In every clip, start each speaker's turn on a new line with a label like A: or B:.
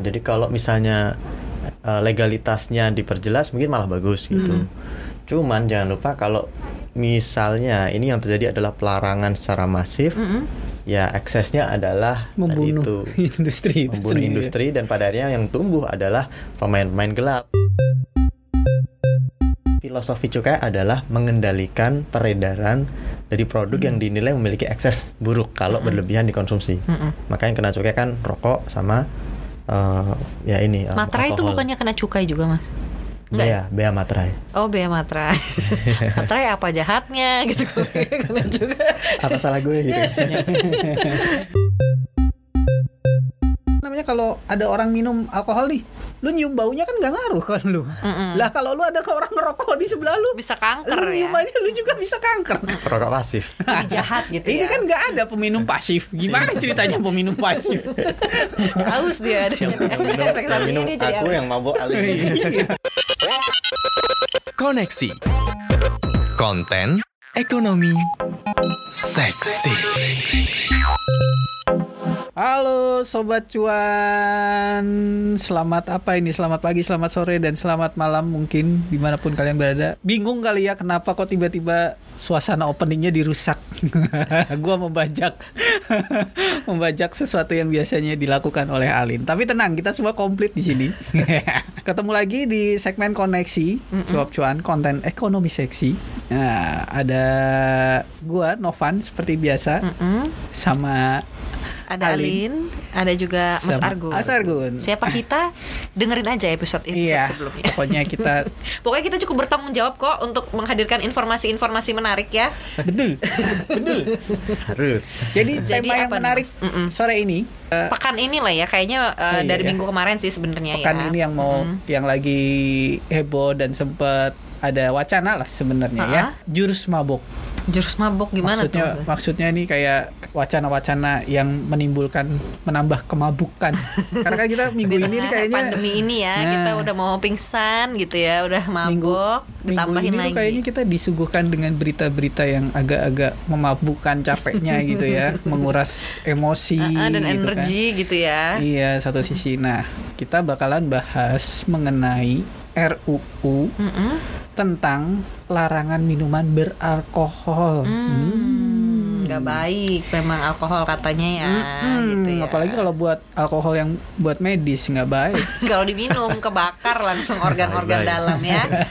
A: Jadi kalau misalnya uh, legalitasnya diperjelas mungkin malah bagus gitu.
B: Hmm.
A: Cuman jangan lupa kalau misalnya ini yang terjadi adalah pelarangan secara masif,
C: Mm-mm.
A: ya eksesnya adalah tadi
B: Membunuh
A: itu
B: industri itu
A: membunuh
B: sendiri.
A: industri dan pada akhirnya yang tumbuh adalah pemain-pemain gelap. Filosofi cukai adalah mengendalikan peredaran dari produk yang dinilai memiliki ekses buruk kalau berlebihan dikonsumsi.
C: Mm-mm.
A: Makanya kena cukai kan rokok sama eh, ya ini eh,
C: Materai itu bukannya kena cukai juga mas? Enggak ya?
A: Bea, bea materai.
C: Oh bea materai. materai apa jahatnya gitu? kena juga.
A: Apa salah gue gitu?
B: namanya kalau ada orang minum alkohol nih lu nyium baunya kan nggak ngaruh kan lu.
C: Mm-mm.
B: lah kalau lu ada orang ngerokok di sebelah lu
C: Bisa kanker
B: lu
C: ya.
B: nyium aja lu juga bisa kanker.
A: Perokok pasif.
C: Jadi jahat gitu
B: ini
C: ya.
B: kan nggak ada peminum pasif. Gimana ceritanya peminum pasif?
C: Haus dia ada
A: yang minum,
C: efek
A: yang
C: samping
A: minum
C: ini jadi
A: aku yang mabuk alih.
D: Koneksi. Konten Ekonomi Seksi
B: Halo Sobat Cuan. Selamat apa ini? Selamat pagi, selamat sore, dan selamat malam mungkin Di mana pun kalian berada. Bingung kali ya kenapa kok tiba-tiba suasana openingnya dirusak? Gua membajak. Membajak sesuatu yang biasanya dilakukan oleh Alin. Tapi tenang, kita semua komplit di sini. Ketemu lagi di segmen koneksi Cuap Cuan, konten ekonomi seksi. Nah, ada gua Novan seperti biasa
C: Mm-mm.
B: sama
C: Ada Alin, ada juga Mas Argun.
B: Mas Argun.
C: Siapa kita? Dengerin aja episode episode
B: Iya,
C: sebelumnya.
B: pokoknya kita
C: Pokoknya kita cukup bertanggung jawab kok untuk menghadirkan informasi-informasi menarik ya.
B: betul, betul.
A: Harus.
B: Jadi,
C: Jadi
B: tema yang menarik
C: Mas? Mm-mm.
B: sore ini, eh,
C: Pekan ini lah ya, kayaknya uh,
B: Oh, iya,
C: dari
B: iya.
C: minggu kemarin sih sebenarnya ya.
B: pekan ini yang mau,
C: Mm.
B: yang lagi heboh dan sempat ada wacana lah sebenarnya ya, jurus mabok.
C: Jurus mabok gimana
B: maksudnya,
C: tuh?
B: maksudnya ini kayak wacana-wacana yang menimbulkan, menambah kemabukan. Karena kan kita minggu ini nih kayaknya
C: pandemi ini ya,
B: Nah.
C: kita udah mau pingsan gitu ya, udah
B: minggu,
C: mabok,
B: minggu
C: ditambahin
B: ini
C: lagi.
B: kayaknya kita disuguhkan dengan berita-berita yang agak-agak memabukkan capeknya gitu ya, menguras emosi
C: Ah, ah, dan
B: gitu kan.
C: energi gitu ya.
B: Iya, satu sisi. Nah, kita bakalan bahas mengenai RUU
C: Mm-mm.
B: Tentang larangan minuman beralkohol.
C: Hmm, nggak baik memang alkohol katanya ya,
B: Hmm,
C: gitu ya.
B: Apalagi kalau buat alkohol yang buat medis nggak baik.
C: kalau diminum kebakar langsung organ-organ dalam ya.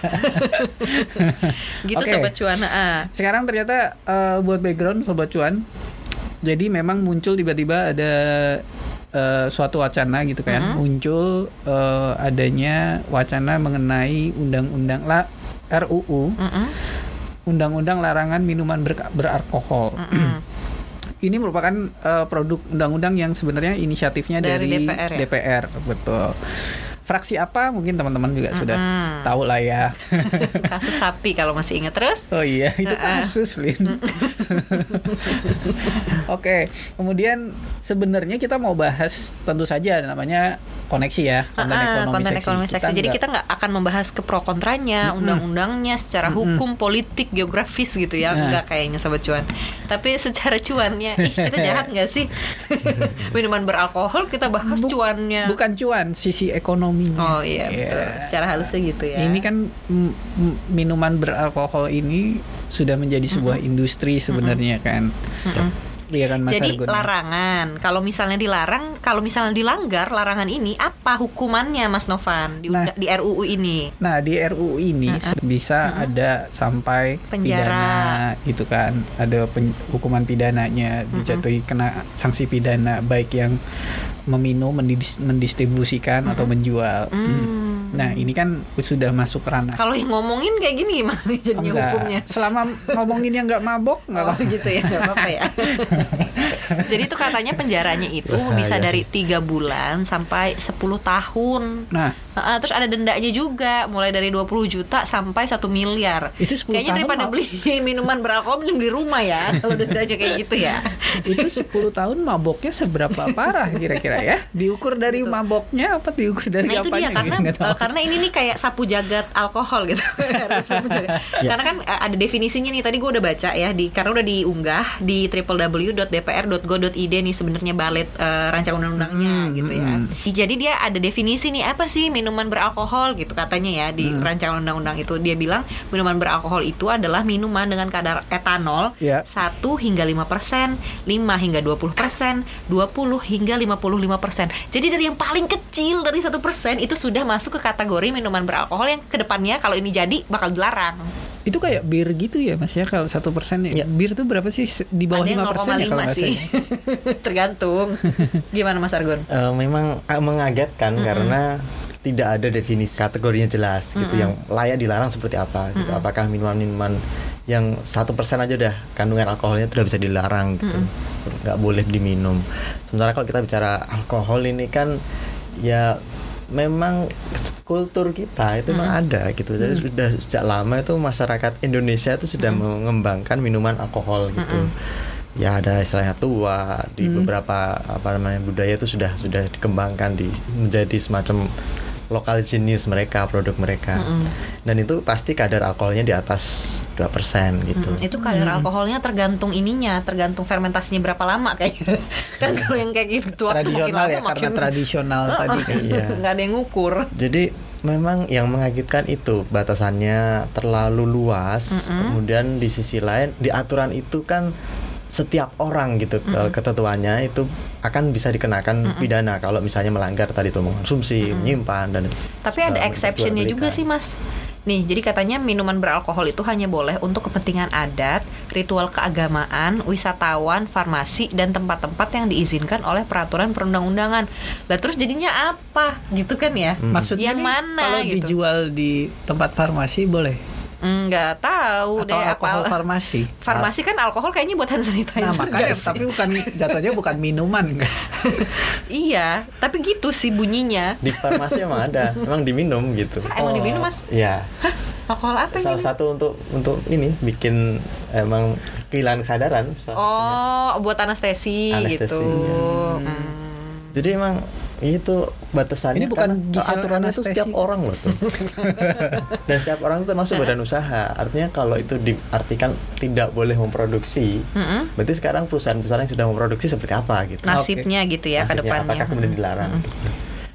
C: gitu
B: Oke.
C: sobat cuan. Ah.
B: Sekarang ternyata eh, buat background sobat cuan. Jadi memang muncul tiba-tiba ada eh, suatu wacana gitu kan.
C: Mhm.
B: Muncul eh, adanya wacana mengenai undang-undang la RUU,
C: Mm-mm,
B: undang-undang larangan minuman ber- beralkohol.
C: mm-mm.
B: Ini merupakan eh, produk undang-undang yang sebenarnya inisiatifnya
C: Dari
B: dari,
C: DPR ya?
B: DPR, betul. Fraksi apa mungkin teman-teman juga sudah
C: Mm-mm.
B: tahu lah ya.
C: Kasus sapi kalau masih ingat terus.
B: Oh iya, itu kasus, Lin. Oke, kemudian sebenarnya kita mau bahas tentu saja namanya koneksi ya, konten
C: Ah,
B: ekonomi
C: konten
B: seksi.
C: ekonomi
B: Kita
C: seksi. Jadi kita nggak akan membahas ke pro kontranya,
B: Mm-mm.
C: undang-undangnya secara
B: Mm-mm.
C: hukum, politik, geografis gitu ya.
B: Nah.
C: Enggak kayaknya sobat cuan. Tapi secara cuannya, ih kita jahat nggak sih? Minuman beralkohol kita bahas
B: Bu-
C: cuannya.
B: bukan cuan, sisi ekonominya.
C: Oh iya,
B: Iya.
C: betul. Secara halusnya gitu ya.
B: Ini kan mm, mm, minuman beralkohol ini sudah menjadi sebuah industri sebenarnya kan.
C: Mm-mm.
B: Iya kan Mas
C: Jadi
B: Argun?
C: larangan. Kalau misalnya dilarang, kalau misalnya dilanggar larangan ini, apa hukumannya Mas Novan di,
B: Nah.
C: di RUU ini?
B: Nah di RUU ini
C: Mm-mm.
B: bisa ada sampai
C: Penjara.
B: pidana itu kan ada pen- hukuman pidananya dijatuhi kena sanksi pidana baik yang meminum mendis- mendistribusikan atau menjual.
C: Hmm.
B: Nah ini kan sudah masuk ranah.
C: Kalau yang ngomongin kayak gini gimana nih jadinya
B: Enggak.
C: hukumnya?
B: Selama ngomongin yang nggak mabok nggak
C: Oh
B: apa.
C: gitu ya, nggak apa-apa ya. Jadi itu katanya penjaranya itu
A: Bahaya.
C: bisa dari tiga bulan sampai 10 tahun.
B: Nah
C: Heeh, terus ada dendanya juga, mulai dari 20 juta sampai 1 miliar.
B: itu 10
C: Kayaknya daripada beli minuman beralkohol mending di rumah ya, kalau dendanya kayak gitu ya.
B: itu 10 tahun maboknya seberapa parah kira-kira ya? Diukur dari
C: Betul.
B: maboknya apa diukur dari
C: Nah itu
B: apanya?
C: dia karena eh, karena ini nih kayak sapu jagat alkohol gitu. Sapu jagat.
A: Ya.
C: Karena kan eh, ada definisinya nih tadi gue udah baca ya di karena udah diunggah di www.dpr.go.id nih sebenarnya balik eh, rancangan undang-undangnya
B: Hmm,
C: gitu ya. Jadi dia ada definisi nih apa sih minuman beralkohol gitu katanya ya di
B: Hmm.
C: rancangan undang-undang itu dia bilang minuman beralkohol itu adalah minuman dengan kadar etanol
B: Ya.
C: 1 hingga 5 persen, 5 hingga 20 persen, 20 hingga 55 persen. Jadi dari yang paling kecil dari satu persen itu sudah masuk ke kategori minuman beralkohol yang ke depannya kalau ini jadi bakal dilarang.
B: Itu kayak bir gitu ya Mas ya kalau satu persen
A: Ya.
B: Bir itu berapa sih? Di bawah lima persen ya kalau
C: 0,5
B: nggak
C: sih. Tergantung. Gimana Mas Argun?
A: Eh, memang eh, mengagetkan karena tidak ada definisi kategorinya jelas gitu yang layak dilarang seperti apa gitu. Apakah minuman-minuman yang satu persen aja udah kandungan alkoholnya itu udah bisa dilarang gitu. Nggak boleh diminum. Sementara kalau kita bicara alkohol ini kan ya memang kultur kita itu memang ada gitu. Jadi sudah sejak lama itu masyarakat Indonesia itu sudah mengembangkan minuman alkohol gitu. Ya ada istilahnya tua di beberapa apa namanya budaya itu sudah sudah dikembangkan di menjadi semacam lokal jenis mereka produk mereka dan itu pasti kadar alkoholnya di atas 2% gitu
C: Mm, itu kadar alkoholnya tergantung ininya, tergantung fermentasinya berapa lama kayaknya. kan kalau yang kayak gitu waktu makin
B: Tradisional
C: lama
B: ya karena
C: makin
B: tradisional tadi.
A: Iya.
C: nggak ada yang ngukur.
A: Jadi memang yang mengagetkan itu batasannya terlalu luas. Kemudian di sisi lain di aturan itu kan setiap orang gitu ke- ketentuannya itu akan bisa dikenakan pidana kalau misalnya melanggar tadi itu mengkonsumsi, menyimpan dan
C: Tapi ada exceptionnya juga sih mas. Nih, jadi katanya minuman beralkohol itu hanya boleh untuk kepentingan adat, ritual keagamaan, wisatawan, farmasi, dan tempat-tempat yang diizinkan oleh peraturan perundang-undangan. Lah terus jadinya apa? Gitu kan ya?
B: Maksudnya
C: yang mana
B: kalau
C: gitu?
B: dijual di tempat farmasi boleh
C: Enggak tahu
B: atau
C: deh
B: alkohol
C: apa.
B: farmasi.
C: Farmasi kan alkohol kayaknya buat hand sanitizer.
B: Nah makanya
C: sih?
B: tapi bukan jatuhnya bukan minuman kan.
C: iya, tapi gitu sih bunyinya.
A: Di farmasi emang ada, emang diminum gitu.
C: Hah, emang diminum, Mas?
A: Iya.
C: Alkohol apa
A: Salah
C: diminum?
A: satu untuk untuk ini bikin emang kehilangan kesadaran. satunya.
C: Oh, buat anestesi,
A: Anestesi,
C: gitu.
A: ya.
C: Hmm.
A: Jadi emang itu batasannya
B: Ini bukan
A: aturannya itu setiap orang loh tuh. Dan setiap orang itu termasuk badan usaha. Artinya kalau itu diartikan tidak boleh memproduksi,
C: Mm-mm.
A: berarti sekarang perusahaan-perusahaan yang sudah memproduksi seperti apa gitu.
C: Nasibnya gitu ya ke
A: Nasibnya
C: depannya.
A: Apakah kemudian dilarang? gitu.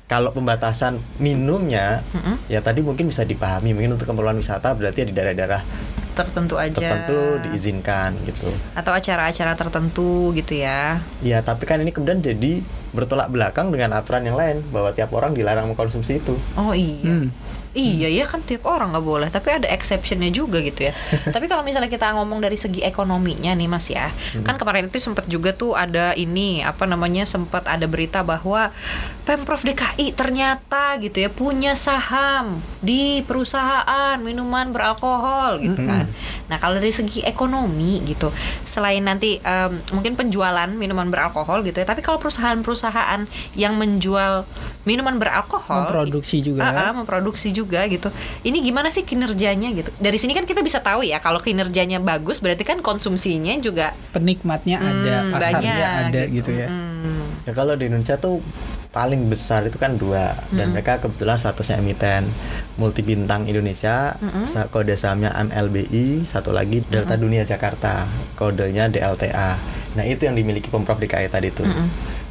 A: Kalau pembatasan minumnya, ya tadi mungkin bisa dipahami. Mungkin untuk keperluan wisata berarti ya di daerah-daerah
C: tertentu aja.
A: tertentu diizinkan gitu.
C: Atau acara-acara tertentu gitu ya.
A: Ya, tapi kan ini kemudian jadi bertolak belakang dengan aturan yang lain bahwa tiap orang dilarang mengkonsumsi itu.
C: Oh iya.
B: Hmm.
C: Iya ya kan tiap orang nggak boleh, tapi ada exceptionnya juga gitu ya. tapi kalau misalnya kita ngomong dari segi ekonominya nih mas ya, kan kemarin itu sempat juga tuh ada ini apa namanya sempat ada berita bahwa pemprov DKI ternyata gitu ya punya saham di perusahaan minuman beralkohol gitu kan. Nah kalau dari segi ekonomi gitu, selain nanti em, mungkin penjualan minuman beralkohol gitu ya, tapi kalau perusahaan-perusahaan yang menjual minuman beralkohol
B: Memproduksi juga.
C: Ah, ah, memproduksi juga gitu. Ini gimana sih kinerjanya gitu? Dari sini kan kita bisa tahu ya kalau kinerjanya bagus berarti kan konsumsinya juga
B: Penikmatnya ada,
C: hmm,
B: pasarnya
C: banyak
B: ada gitu, ya.
C: Hmm.
A: Ya kalau di Indonesia tuh paling besar itu kan dua dan mereka kebetulan statusnya emiten multi bintang Indonesia sa- kode sahamnya MLBI satu lagi Delta Dunia Jakarta kodenya DLTA nah itu yang dimiliki pemprov DKI tadi tuh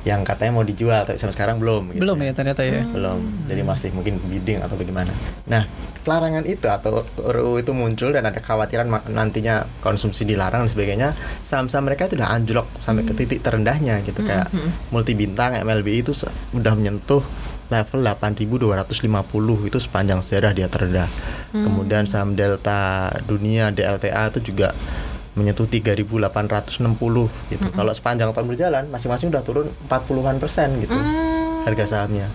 A: yang katanya mau dijual tapi sampai sekarang belum gitu
B: Belum ya. ternyata ya.
A: belum. Jadi masih mungkin bidding atau bagaimana. Nah pelarangan itu atau RUU itu muncul dan ada kekhawatiran ma- nantinya konsumsi dilarang dan sebagainya saham-saham mereka itu udah anjlok sampai ke titik terendahnya gitu. Kayak multi bintang MLBI itu udah menyentuh level 8.250 itu sepanjang sejarah dia terendah. Kemudian saham Delta Dunia DLTA itu juga menyentuh 3.860 gitu. Kalau sepanjang tahun berjalan masing-masing udah turun 40-an persen gitu harga sahamnya.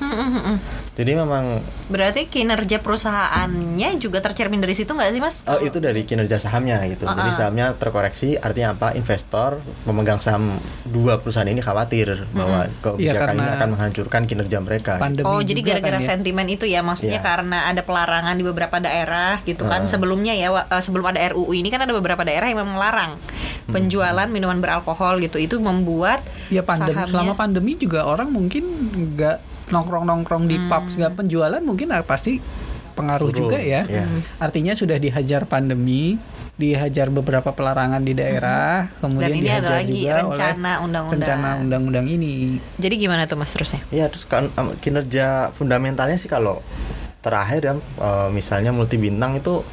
A: Jadi memang
C: Berarti kinerja perusahaannya juga tercermin dari situ nggak sih mas?
A: oh itu dari kinerja sahamnya gitu. Jadi
C: Uh-uh.
A: sahamnya terkoreksi artinya apa? Investor pemegang saham dua perusahaan ini khawatir bahwa kebijakan ini
B: karena
A: akan menghancurkan kinerja mereka.
B: Pandemi
C: Oh jadi gara-gara
B: kan ya.
C: sentimen itu ya maksudnya
A: Iya.
C: karena ada pelarangan di beberapa daerah gitu kan
A: Ah.
C: sebelumnya ya eh, sebelum ada RUU ini kan ada beberapa daerah yang memang melarang
A: Hmm.
C: penjualan minuman beralkohol gitu itu membuat
B: Ya pandemi
C: sahamnya-
B: selama pandemi juga orang mungkin nggak nongkrong-nongkrong di pub nggak penjualan mungkin pasti pengaruh
A: Turun,
B: juga ya.
A: ya.
B: Artinya sudah dihajar pandemi, dihajar beberapa pelarangan di daerah, kemudian
C: Dan ini ada
B: dihajar
C: lagi
B: juga
C: rencana
B: oleh
C: undang-undang.
B: rencana undang-undang ini.
C: Jadi gimana tuh Mas terusnya?
A: Ya terus kan kinerja fundamentalnya sih kalau terakhir ya misalnya multi bintang itu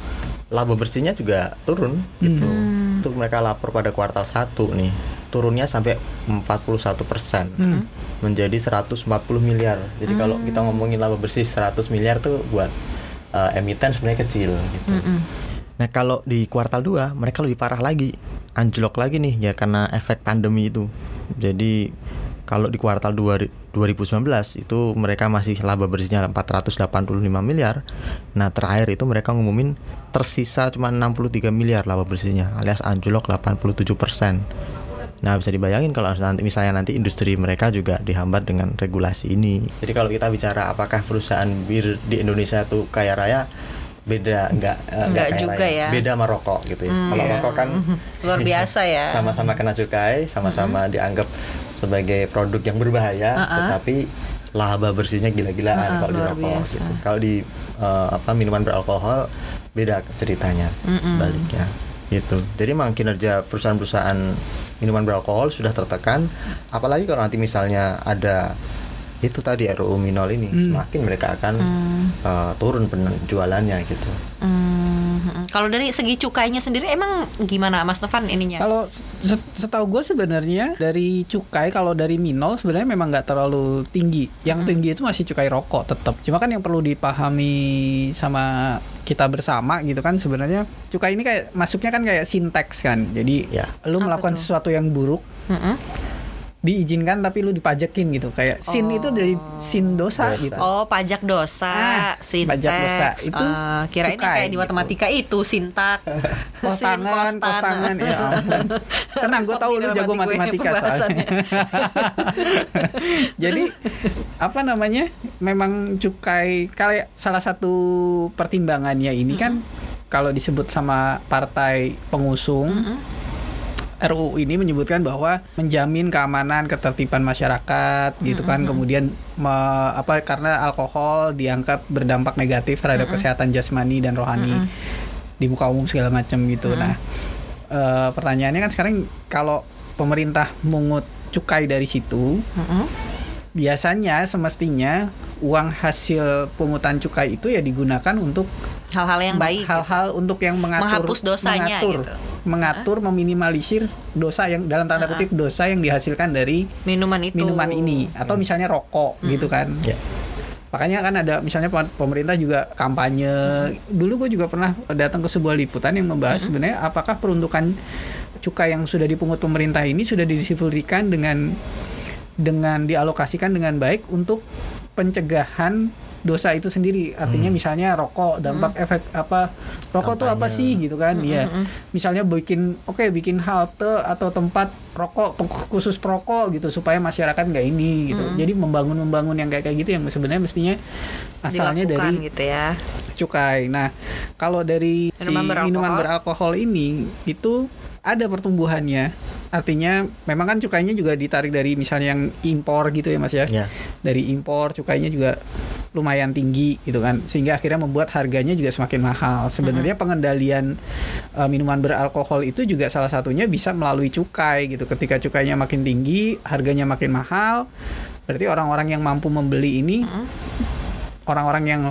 A: laba bersihnya juga turun gitu.
C: Hmm.
A: Untuk mereka lapor pada kuartal 1 nih turunnya sampai 41 persen
B: Hmm.
A: menjadi 140 miliar. Jadi kalau
C: Hmm.
A: kita ngomongin laba bersih 100 miliar tuh buat eh, emiten sebenarnya kecil gitu.
C: Mm-mm.
A: Nah kalau di kuartal 2 mereka lebih parah lagi Anjlok lagi nih ya karena efek pandemi itu Jadi kalau di kuartal 2 2019 itu mereka masih laba bersihnya 485 miliar Nah terakhir itu mereka ngumumin tersisa cuma 63 miliar laba bersihnya alias anjlok 87 persen Nah bisa dibayangin kalau nanti misalnya nanti industri mereka juga dihambat dengan regulasi ini. Jadi kalau kita bicara apakah perusahaan bir di Indonesia tuh kaya raya, beda enggak eh,
C: Enggak
A: kaya
C: juga
A: raya.
C: ya.
A: Beda sama rokok gitu ya.
C: Hmm,
A: kalau
C: iya.
A: rokok kan
C: Luar biasa ya.
A: sama-sama kena cukai, sama-sama dianggap sebagai produk yang berbahaya,
C: Uh-uh.
A: tetapi laba bersihnya gila-gilaan kalau di rokok
C: biasa.
A: gitu. Kalau di eh, apa minuman beralkohol beda ceritanya sebaliknya gitu. Jadi memang kinerja perusahaan-perusahaan minuman beralkohol sudah tertekan, apalagi kalau nanti misalnya ada itu tadi RUU Minol ini semakin mereka akan eh, turun penjualannya gitu.
C: Hmm, Kalau dari segi cukainya sendiri emang gimana Mas Novan ininya?
B: Kalau se- setahu gue sebenarnya dari cukai kalau dari minol sebenarnya memang nggak terlalu tinggi. Yang tinggi itu masih cukai rokok tetap. Cuma kan yang perlu dipahami sama kita bersama gitu kan sebenarnya cukai ini kayak masuknya kan kayak sinteks kan. Jadi
A: Ya.
B: lu melakukan sesuatu yang buruk
C: Mm-mm.
B: Diizinkan tapi lu dipajekin gitu. Kayak sin itu dari sin dosa,
A: Dosa.
B: gitu.
C: Oh pajak dosa,
B: Ah,
C: sinteks.
B: pajak dosa. Itu
C: Ah, kirain yang
B: cukai,
C: kayak di
B: gitu.
C: matematika itu sintak,
B: Kos
C: sin,
B: tangan, kos tangan, ya ampun. Tenang, gue tahu lu jago
C: gue
B: matematika soalnya. Jadi apa namanya? Memang cukai kayak salah satu pertimbangannya ini kan kalau disebut sama partai pengusung RUU ini menyebutkan bahwa menjamin keamanan ketertiban masyarakat gitu kan. Kemudian me- apa karena alkohol dianggap berdampak negatif terhadap kesehatan jasmani dan rohani di muka umum segala macam gitu. Nah, eh, pertanyaannya kan sekarang kalau pemerintah mungut cukai dari situ,
C: Mm-mm.
B: Biasanya semestinya uang hasil pungutan cukai itu ya digunakan untuk
C: Hal-hal yang baik. gitu.
B: hal-hal untuk yang mengatur
C: Menghapus dosanya
B: mengatur,
C: gitu.
B: mengatur meminimalisir dosa yang dalam tanda kutip dosa yang dihasilkan dari
C: Minuman itu.
B: minuman ini atau misalnya rokok gitu kan
A: Ya.
B: makanya kan ada misalnya pe- pemerintah juga kampanye dulu gue juga pernah datang ke sebuah liputan yang membahas sebenarnya apakah peruntukan cukai yang sudah dipungut pemerintah ini sudah didistribusikan dengan dengan dialokasikan dengan baik untuk pencegahan dosa itu sendiri. Artinya misalnya rokok dampak efek apa rokok tuh apa sih gitu kan? Ya misalnya bikin oke bikin halte atau tempat rokok khusus perokok gitu supaya masyarakat nggak ini gitu. Jadi membangun membangun yang kayak kayak gitu yang sebenarnya mestinya asalnya
C: Dilakukan
B: dari
C: gitu ya.
B: cukai. Nah kalau dari si
C: Minuman beralkohol.
B: minuman beralkohol ini itu ada pertumbuhannya artinya memang kan cukainya juga ditarik dari misalnya yang impor gitu ya mas ya?
A: Ya.
B: dari impor cukainya juga lumayan tinggi gitu kan. Sehingga akhirnya membuat harganya juga semakin mahal. Sebenarnya pengendalian uh, minuman beralkohol itu juga salah satunya bisa melalui cukai gitu. Ketika cukainya makin tinggi harganya makin mahal berarti orang-orang yang mampu membeli ini orang-orang yang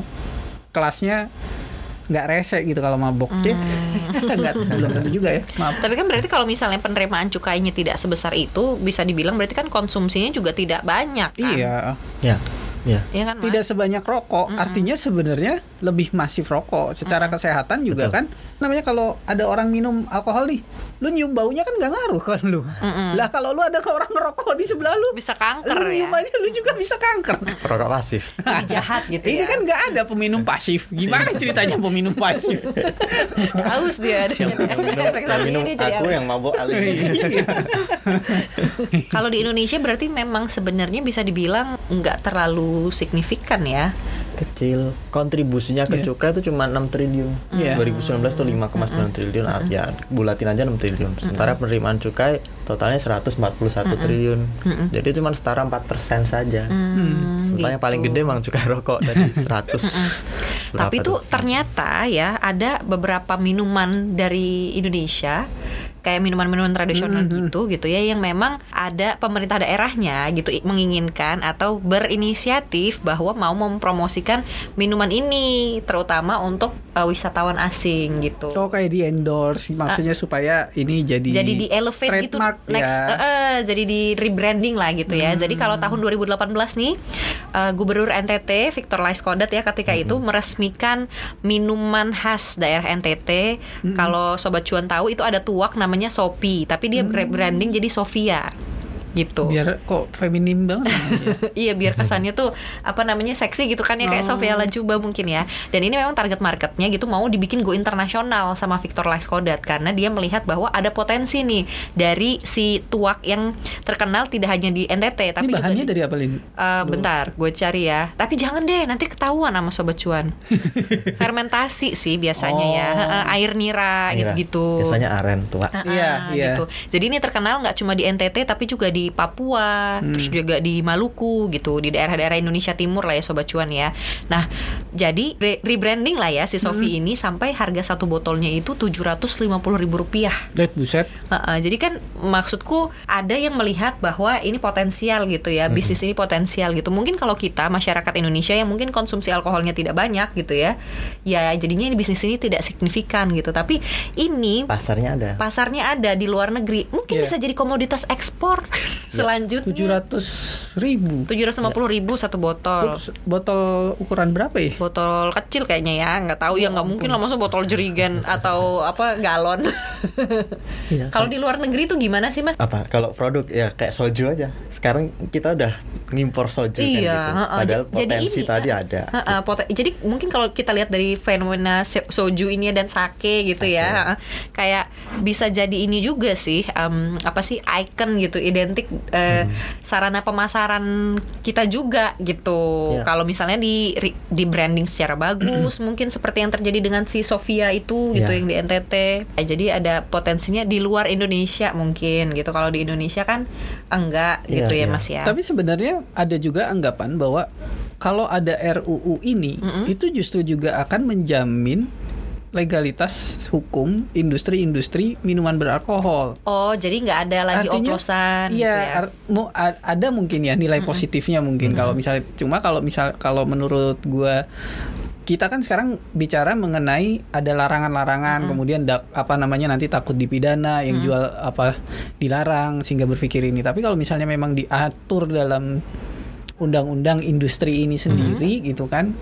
B: kelasnya nggak rese gitu kalau mabok nggak belum tentu juga ya maaf
C: Tapi kan berarti kalau misalnya penerimaan cukainya tidak sebesar itu, bisa dibilang berarti kan konsumsinya juga tidak banyak kan?
B: iya
A: Ya. Ya.
C: Iya kan, Mas?
B: tidak sebanyak rokok artinya sebenarnya lebih masif rokok secara kesehatan juga
A: Betul.
B: kan namanya kalau ada orang minum alkohol nih lu nyium baunya kan nggak ngaruh kan lu lah kalau lu ada orang ngerokok di sebelah lu
C: bisa kanker
B: lu
C: ya.
B: nyium aja lu juga bisa kanker
A: Perokok pasif.
C: Lebih jahat gitu
B: ini
C: ya.
B: kan nggak ada peminum pasif gimana ceritanya peminum pasif
C: haus dia ada
A: Yang minum
C: ini jadi
A: aku yang mabuk alih.
C: Kalau di Indonesia berarti memang sebenarnya bisa dibilang nggak terlalu signifikan ya.
A: Kecil. Kontribusinya ke
B: Iya.
A: cukai itu cuma 6 triliun.
B: Iya.
A: 2019 tuh 5,9 triliun. Ah, ya bulatin aja 6 triliun. Sementara penerimaan cukai totalnya 141 triliun. Jadi cuma setara 4% saja.
C: Hmm,
A: sementara yang paling
C: gitu.
A: gede emang cukai rokok dari 100
C: Tapi
A: Berapa
C: itu
A: tuh?
C: ternyata ya ada beberapa minuman dari Indonesia kayak minuman-minuman tradisional gitu gitu ya yang memang ada pemerintah daerahnya gitu menginginkan atau berinisiatif bahwa mau mempromosikan minuman ini terutama untuk uh, wisatawan asing gitu.
B: Oh kayak di endorse maksudnya supaya ini jadi
C: jadi di elevate gitu
B: trademark
C: next
B: ya.
C: eh, eh, jadi di rebranding lah gitu ya. Jadi kalau tahun 2018 nih eh, Gubernur NTT Victor Laiskodat ya ketika itu meresmikan minuman khas daerah NTT. Kalau sobat cuan tahu itu ada tuak namanya Sopi, tapi dia rebranding jadi Sofia gitu.
B: biar kok feminim banget namanya.
C: iya biar kesannya tuh apa namanya seksi gitu kan ya kayak
B: Oh.
C: Sofia Lajuba mungkin ya dan ini memang target marketnya gitu mau dibikin go internasional sama Victor Laiskodat karena dia melihat bahwa ada potensi nih dari si tuak yang terkenal tidak hanya di NTT tapi
B: ini
C: juga
B: bahannya
C: di-
B: dari apa Lin?
C: Eh, bentar, gue cari ya. Tapi jangan deh, nanti ketahuan sama sobat cuan. Fermentasi sih biasanya ya,
B: Oh.
C: Heeh, air nira,
A: Nira.
C: gitu-gitu.
A: Biasanya aren tua.
C: Ah,
B: Iya,
C: ah,
B: iya.
C: gitu. Jadi ini terkenal nggak cuma di NTT tapi juga di Papua,
B: Hmm.
C: terus juga di Maluku gitu, di daerah-daerah Indonesia Timur lah ya sobat cuan ya. Nah, jadi re- rebranding lah ya si Sofi
B: Hmm.
C: ini sampai harga satu botolnya itu tujuh ratus lima puluh ribu rupiah.
B: Dead buset.
C: Heeh, jadi kan maksudku ada yang melihat bahwa ini potensial gitu ya, bisnis ini potensial gitu. Mungkin kalau kita masyarakat Indonesia yang mungkin konsumsi alkoholnya tidak banyak gitu ya, ya jadinya ini bisnis ini tidak signifikan gitu. Tapi ini
A: Pasarnya ada.
C: pasarnya ada di luar negeri, mungkin
B: Iya.
C: bisa jadi komoditas ekspor selanjutnya.
B: 700 ribu.
C: Tujuh ratus lima puluh ribu satu botol.
B: Ups, botol ukuran berapa ya?
C: Botol kecil kayaknya ya, nggak tahu ya nggak mungkin lah masa botol jerigen atau apa galon.
A: Iya,
C: Kalau di luar negeri tuh gimana sih mas?
A: apa kalau produk ya kayak soju aja sekarang kita udah ngimpor soju kan
C: Iya,
A: gitu
C: heeh.
A: padahal
C: jadi
A: potensi
C: ini,
A: tadi
C: eh,
A: ada
C: heeh, poten- jadi mungkin kalau kita lihat dari fenomena se- soju ini dan sake gitu
A: Sake.
C: ya, heeh, kayak bisa jadi ini juga sih, em, apa sih icon gitu, identik eh, sarana pemasaran kita juga gitu.
A: Iya.
C: Kalau misalnya di ri- di branding secara bagus, mungkin seperti yang terjadi dengan si Sofia itu gitu
A: Iya.
C: yang di NTT. Ya, jadi ada potensinya di luar Indonesia mungkin gitu. Kalau di Indonesia kan enggak
A: Iya,
C: gitu ya
A: iya.
C: Mas ya.
B: Tapi sebenarnya ada juga anggapan bahwa kalau ada RUU ini itu justru juga akan menjamin legalitas hukum industri-industri minuman beralkohol.
C: Oh, jadi nggak ada lagi oplosan
B: iya,
C: gitu ya?
B: ar- ada mungkin ya nilai positifnya mungkin kalau misalnya cuma kalau misal kalau menurut gua kita kan sekarang bicara mengenai ada larangan-larangan kemudian dak- apa namanya nanti takut dipidana yang jual apa dilarang sehingga berpikir ini. Tapi kalau misalnya memang diatur dalam undang-undang industri ini sendiri gitu kan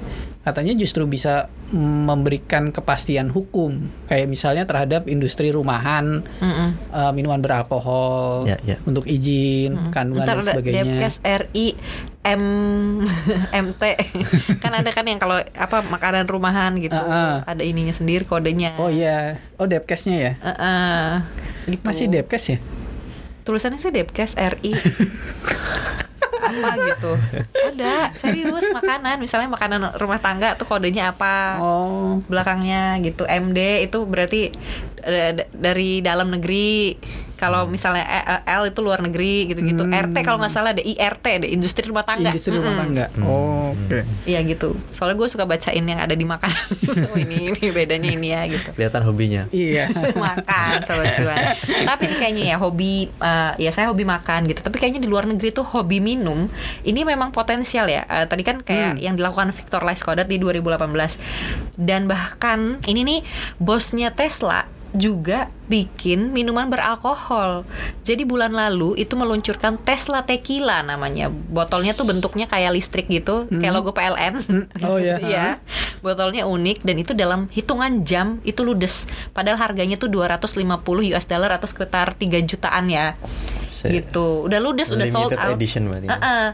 B: katanya justru bisa mm, memberikan kepastian hukum kayak misalnya terhadap industri rumahan
C: Mm-mm.
B: uh, minuman beralkohol
A: Ya, ya.
B: untuk izin kandungan
C: Ntar
B: dan sebagainya.
C: Depkes RI M MT kan ada kan yang kalau apa makanan rumahan gitu
B: Ah, ah.
C: ada ininya sendiri kodenya.
B: Oh iya, oh Depkesnya ya.
C: Heeh. gitu.
B: Masih Depkes ya?
C: tulisannya sih Depkes RI apa gitu? Ada serius makanan. Misalnya makanan rumah tangga tuh kodenya apa?
B: Oh.
C: belakangnya gitu MD itu berarti eh, dari dalam negeri kalau misalnya E- E- L itu luar negeri gitu-gitu
B: Hmm.
C: RT kalau nggak salah ada IRT deh industri rumah tangga
B: Industri rumah
C: Mm-mm.
B: tangga. Oh, Oke.
C: Iya gitu soalnya gue suka bacain yang ada di makanan oh, ini ini bedanya ini ya gitu
A: kelihatan hobinya
B: Iya.
C: makan sobat cuan tapi ini kayaknya ya hobi eh, ya saya hobi makan gitu tapi kayaknya di luar negeri tuh hobi minum ini memang potensial ya Eh, tadi kan kayak
B: Hmm.
C: yang dilakukan Victor Laiskodat di 2018 dan bahkan ini nih bosnya Tesla juga bikin minuman beralkohol. Jadi bulan lalu itu meluncurkan Tesla Tequila namanya. Botolnya tuh bentuknya kayak listrik gitu, kayak logo PLN.
B: Oh, iya.
C: Iya. Botolnya unik dan itu dalam hitungan jam itu ludes. Padahal harganya tuh 250 US dollar atau sekitar 3 jutaan ya. Gitu. Udah ludes, udah sold out.
A: edition berarti.
C: Uh-uh.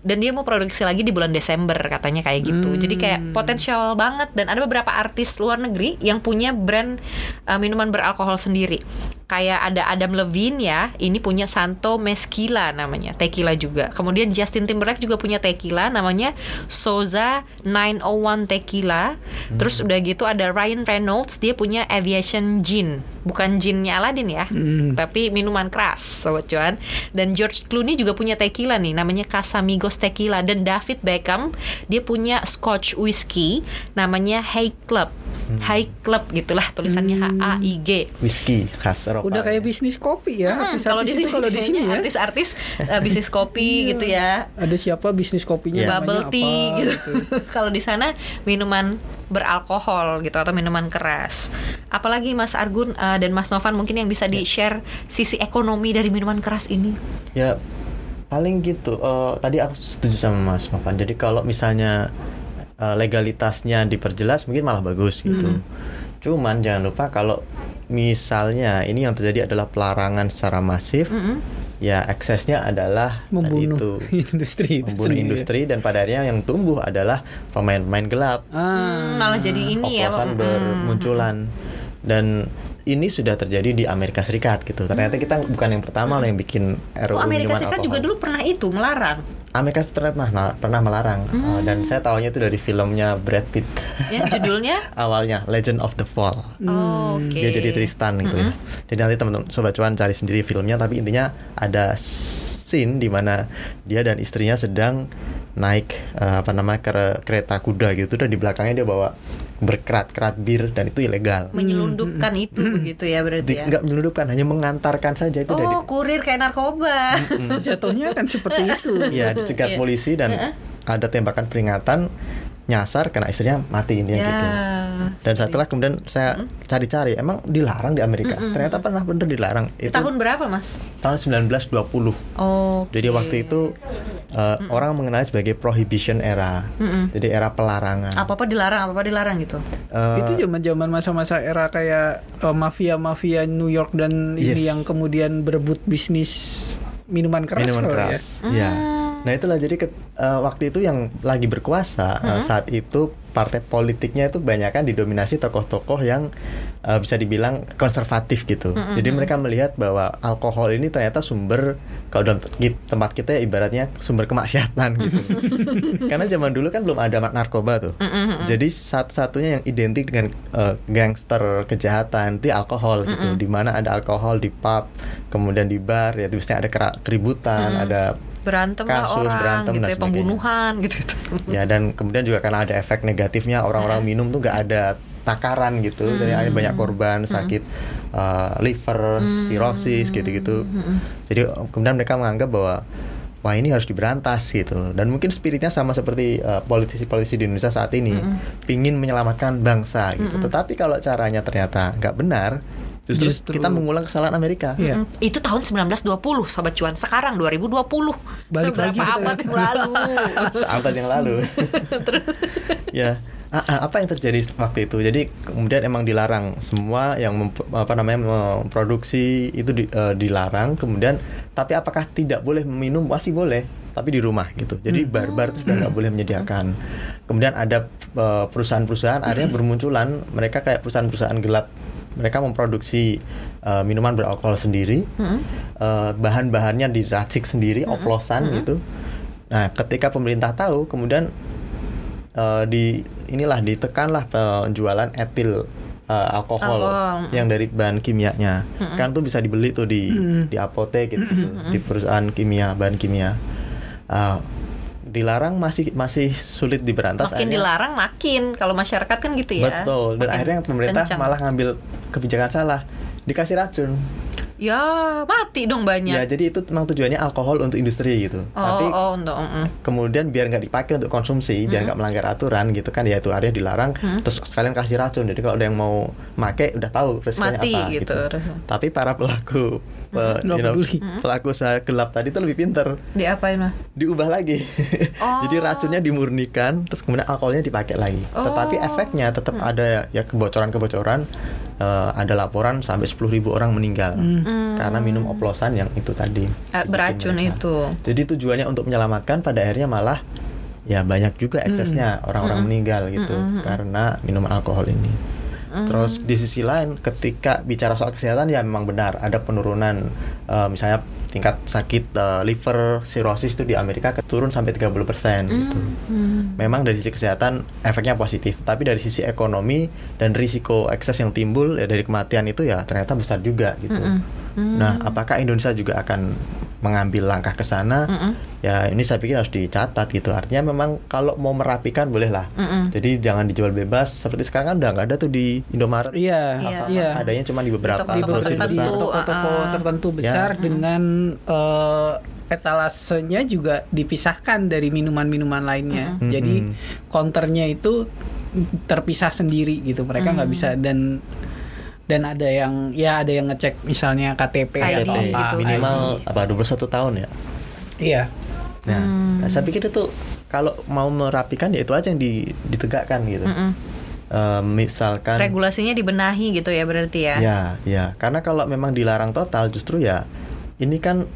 C: Dan dia mau produksi lagi di bulan Desember katanya kayak gitu. Jadi kayak potensial banget dan ada beberapa artis luar negeri yang punya brand uh, minuman beralkohol sendiri. Kayak ada Adam Levine ya, ini punya Santo Mezquila namanya, tequila juga. Kemudian Justin Timberlake juga punya tequila namanya Soza 901 Tequila. Terus udah gitu ada Ryan Reynolds, dia punya Aviation Gin, bukan ginnya Aladdin ya,
B: Hmm.
C: tapi minuman keras, sobat cuan. Dan George Clooney juga punya tequila nih, namanya Casamigos Tequila. Dan David Beckham, dia punya Scotch whiskey, namanya Hay Club. Hay Club gitulah tulisannya H A I G.
A: Whisky khas Eropa.
B: Udah kayak bisnis kopi ya.
C: Hmm, kalau di sini
B: kalau di sini ya.
C: artis-artis eh, bisnis kopi gitu ya.
B: Ada siapa bisnis kopinya
A: Iya.
C: bubble tea
B: apa,
C: gitu. Kalau di sana minuman beralkohol gitu atau minuman keras. Apalagi Mas Argun eh, dan Mas Novan mungkin yang bisa di share sisi ekonomi dari minuman keras ini.
A: Ya paling gitu. Eh, tadi aku setuju sama Mas Novan. Jadi kalau misalnya eh, legalitasnya diperjelas mungkin malah bagus gitu. Cuman jangan lupa kalau misalnya ini yang terjadi adalah pelarangan secara masif, ya eksesnya adalah tadi
B: membunuh
A: itu
B: industri itu
A: membunuh
B: sendiri.
A: industri dan pada akhirnya yang tumbuh adalah pemain-pemain gelap.
C: Hmm,
B: Ah,
C: malah jadi ini ya. mm,
A: bermunculan dan ini sudah terjadi di Amerika Serikat gitu. Ternyata kita bukan yang pertama loh yang bikin RUU
C: Oh Amerika Serikat juga
A: alkohol.
C: dulu pernah itu melarang.
A: Amerika Serikat pernah nah, pernah melarang
C: Hmm.
A: Uh, dan saya tahunya itu dari filmnya Brad Pitt.
C: Ya judulnya.
A: Awalnya Legend of the Fall.
C: Oh, Oke.
A: Dia jadi Tristan gitu ya. Jadi nanti teman-teman sobat cuan cari sendiri filmnya tapi intinya ada scene di mana dia dan istrinya sedang naik eh, apa namanya kere- kereta kuda gitu dan di belakangnya dia bawa berkerat-kerat bir dan itu ilegal.
C: Menyelundupkan itu begitu ya berarti ya.
A: Nggak menyelundupkan, hanya mengantarkan saja itu
C: Oh
A: di-
C: kurir kayak narkoba.
B: jatuhnya kan seperti itu.
A: Iya, dicegat
C: Iya.
A: polisi dan ada tembakan peringatan nyasar kena istrinya mati intinya
C: ya.
A: gitu. Dan setelah kemudian saya cari-cari, emang dilarang di Amerika. Ternyata pernah bener dilarang.
C: Itu
A: Itu
C: tahun berapa mas?
A: tahun 1920.
C: Oh.
A: Jadi waktu itu uh, orang mengenalnya sebagai prohibition era. Jadi era pelarangan.
C: apa apa dilarang apa apa dilarang gitu.
A: Uh,
B: itu zaman-zaman masa-masa era kayak eh, mafia-mafia New York dan ini
A: Yes.
B: yang kemudian berebut bisnis minuman keras
A: minuman
B: ya.
A: keras. Iya. Nah itulah jadi ke- uh, waktu itu yang lagi berkuasa uh, saat itu partai politiknya itu banyak kan didominasi tokoh-tokoh yang uh, bisa dibilang konservatif gitu. Jadi mereka melihat bahwa alkohol ini ternyata sumber kalau dalam te- tempat kita ya ibaratnya sumber kemaksiatan gitu. Karena zaman dulu kan belum ada narkoba tuh. Jadi satu-satunya yang identik dengan uh, gangster kejahatan itu alkohol gitu. Di mana ada alkohol di pub, kemudian di bar ya biasanya ada keributan, ada
C: Berantem lah
A: Kasus,
C: orang
A: berantem,
C: gitu
A: dan
C: ya pembunuhan gitu gitu.
A: ya dan kemudian juga karena ada efek negatifnya orang-orang minum tuh gak ada takaran gitu. Jadi ada banyak korban sakit uh, liver cirrhosis gitu-gitu. Jadi uh, kemudian mereka menganggap bahwa wah ini harus diberantas gitu. Dan mungkin spiritnya sama seperti uh, politisi-politisi di Indonesia saat ini pingin menyelamatkan bangsa gitu. Tetapi kalau caranya ternyata nggak benar justru,
B: Justru-
A: kita mengulang kesalahan Amerika
B: Iya.
C: Mm, Itu tahun 1920 sobat cuan. Sekarang 2020.
B: Balik
C: Berapa
B: lagi kita
C: abad
B: ya.
C: yang lalu.
A: seabad yang lalu. ya, a- a- apa yang terjadi waktu itu? Jadi kemudian emang dilarang semua yang mem- apa namanya memproduksi itu di- eh, dilarang. Kemudian, tapi apakah tidak boleh meminum? Masih boleh, tapi di rumah gitu. Jadi bar-bar itu sudah nggak boleh menyediakan. Kemudian ada eh, perusahaan-perusahaan akhirnya bermunculan mereka kayak perusahaan-perusahaan gelap. Mereka memproduksi eh, minuman beralkohol sendiri, Eh, bahan-bahannya diracik sendiri, oplosan gitu. Nah, ketika pemerintah tahu, kemudian eh, di inilah ditekanlah penjualan etil eh, alkohol
C: Alkohol.
A: yang dari bahan kimianya. Kan tuh bisa dibeli tuh di di apotek gitu, di perusahaan kimia, bahan kimia. Eh, dilarang masih masih sulit diberantas.
C: Makin
A: akhirnya-
C: dilarang makin kalau masyarakat kan gitu ya.
A: Betul. Dan
C: Makin
A: akhirnya pemerintah
C: kencang.
A: malah ngambil kebijakan salah, dikasih racun.
C: Ya mati dong banyak.
A: Ya, jadi itu memang tujuannya alkohol untuk industri gitu.
C: oh
A: Tapi
C: oh untuk mm,
A: kemudian biar nggak dipakai untuk konsumsi biar nggak melanggar aturan gitu kan ya itu area dilarang terus sekalian kasih racun. Jadi kalau ada yang mau make udah tahu resikonya
C: Mati
A: apa
C: gitu.
A: tapi para pelaku pe-
B: Nggak
A: you know, pelaku usaha gelap tadi tuh lebih pinter.
C: Diapain mas?
A: diubah lagi.
C: Oh.
A: jadi racunnya dimurnikan terus kemudian alkoholnya dipakai lagi. Tetapi
C: Oh.
A: efeknya tetap ada ya kebocoran-kebocoran Eh, ada laporan sampai 10.000 orang meninggal karena minum oplosan yang itu tadi
C: Eh, beracun
A: mereka.
C: itu.
A: Jadi tujuannya untuk menyelamatkan pada akhirnya malah ya banyak juga eksesnya orang-orang meninggal gitu karena minuman alkohol ini. Terus di sisi lain ketika bicara soal kesehatan ya memang benar ada penurunan eh, misalnya tingkat sakit eh, liver cirrhosis itu di Amerika turun sampai 30% gitu. Memang dari sisi kesehatan efeknya positif, tapi dari sisi ekonomi dan risiko ekses yang timbul ya dari kematian itu ya ternyata besar juga gitu. Nah, apakah Indonesia juga akan mengambil langkah ke sana? Ya, ini saya pikir harus dicatat gitu. Artinya memang kalau mau merapikan bolehlah. Jadi jangan dijual bebas seperti sekarang kan udah nggak ada tuh di Indomaret.
B: Iya,
C: Iya.
B: iya.
A: Adanya cuma di beberapa
C: Toko-toko
B: di
A: grocery
B: beberapa
C: tertentu,
A: besar.
B: toko-toko
C: ah.
B: tertentu besar
A: Ya.
B: Eh, etalasenya juga dipisahkan dari minuman-minuman lainnya.
A: Mm-mm.
B: Jadi counternya itu terpisah sendiri gitu. Mereka nggak bisa dan dan ada yang ya ada yang ngecek misalnya KTP
C: ID
B: atau apa
C: gitu.
A: minimal apa 21 tahun ya.
B: Iya.
A: Nah,
C: Hmm.
A: nah, saya pikir itu kalau mau merapikan ya itu aja yang di- ditegakkan gitu. Eh, misalkan
C: Regulasinya dibenahi gitu ya berarti ya.
A: Ya, ya. Karena kalau memang dilarang total justru ya ini kan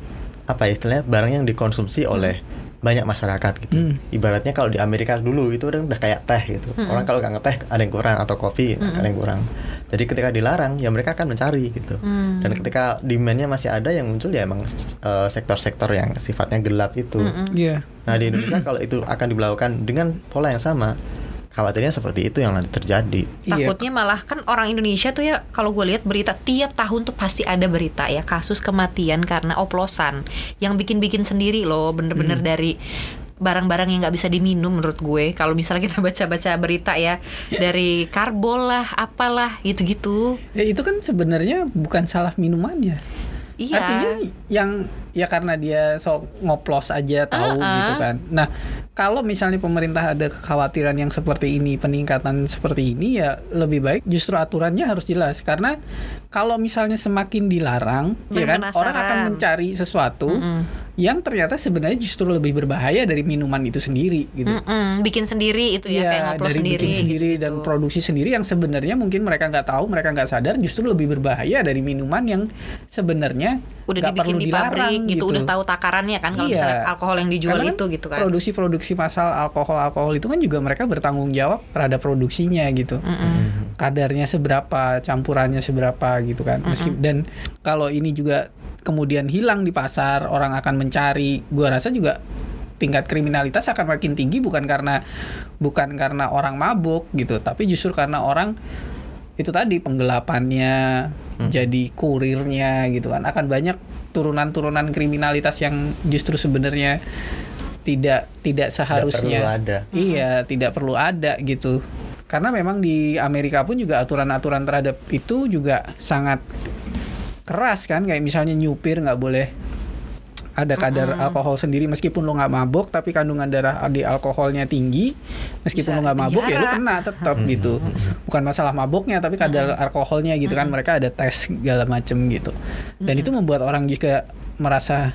A: apa ya istilahnya barang yang dikonsumsi oleh banyak masyarakat gitu.
B: Hmm.
A: Ibaratnya kalau di Amerika dulu itu udah, udah kayak teh gitu. Orang kalau nggak ngeteh ada yang kurang atau kopi ada yang kurang. Jadi ketika dilarang ya mereka akan mencari gitu.
C: Hmm.
A: Dan ketika demandnya masih ada yang muncul ya emang eh, sektor-sektor yang sifatnya gelap itu.
B: Iya.
A: Nah di Indonesia kalau itu akan diberlakukan dengan pola yang sama, khawatirnya seperti itu yang nanti terjadi.
B: Iya.
C: Takutnya malah kan orang Indonesia tuh ya kalau gue lihat berita tiap tahun tuh pasti ada berita ya kasus kematian karena oplosan yang bikin-bikin sendiri loh bener-bener
B: Hmm.
C: dari barang-barang yang nggak bisa diminum menurut gue kalau misalnya kita baca-baca berita ya dari karbol lah apalah gitu-gitu
B: Ya, itu kan sebenarnya bukan salah minumannya.
C: Iya
B: Artinya yang ya karena dia sok ngoplos aja tahu
C: Uh-uh.
B: gitu kan. Nah, kalau misalnya pemerintah ada kekhawatiran yang seperti ini, peningkatan seperti ini ya lebih baik justru aturannya harus jelas karena kalau misalnya semakin dilarang ya kan
C: penasaran.
B: orang akan mencari sesuatu yang ternyata sebenarnya justru lebih berbahaya dari minuman itu sendiri gitu.
C: Mm-mm, bikin sendiri itu ya
B: Iya,
C: kayak
B: dari
C: sendiri
B: bikin sendiri
C: gitu-gitu.
B: dan produksi sendiri yang sebenarnya mungkin mereka nggak tahu, mereka nggak sadar justru lebih berbahaya dari minuman yang sebenarnya
C: udah
B: nggak
C: dibikin
B: perlu
C: di
B: dilarang
C: pabrik gitu, udah tahu takarannya kan kalau
B: Iya.
C: misalnya alkohol yang dijual
B: Karena
C: itu gitu kan
B: Produksi-produksi massal alkohol-alkohol itu kan juga mereka bertanggung jawab terhadap produksinya gitu.
C: Mm-mm.
B: Kadarnya seberapa, campurannya seberapa gitu kan. Meski dan kalau ini juga kemudian hilang di pasar, orang akan mencari. Gua rasa juga tingkat kriminalitas akan makin tinggi bukan karena bukan karena orang mabuk gitu, tapi justru karena orang itu tadi penggelapannya jadi kurirnya gitu kan. Akan banyak turunan-turunan kriminalitas yang justru sebenarnya tidak tidak seharusnya.
A: perlu ada.
B: iya tidak perlu ada gitu. Karena memang di Amerika pun juga aturan-aturan terhadap itu juga sangat keras kan kayak misalnya nyupir nggak boleh ada kadar alkohol sendiri. Meskipun lo nggak mabok tapi kandungan darah di alkoholnya tinggi. Meskipun
C: Bisa
B: lo nggak mabok ya lo kena tetap gitu. Bukan masalah maboknya tapi kadar alkoholnya gitu kan. Mereka ada tes segala macem gitu. Dan itu membuat orang juga merasa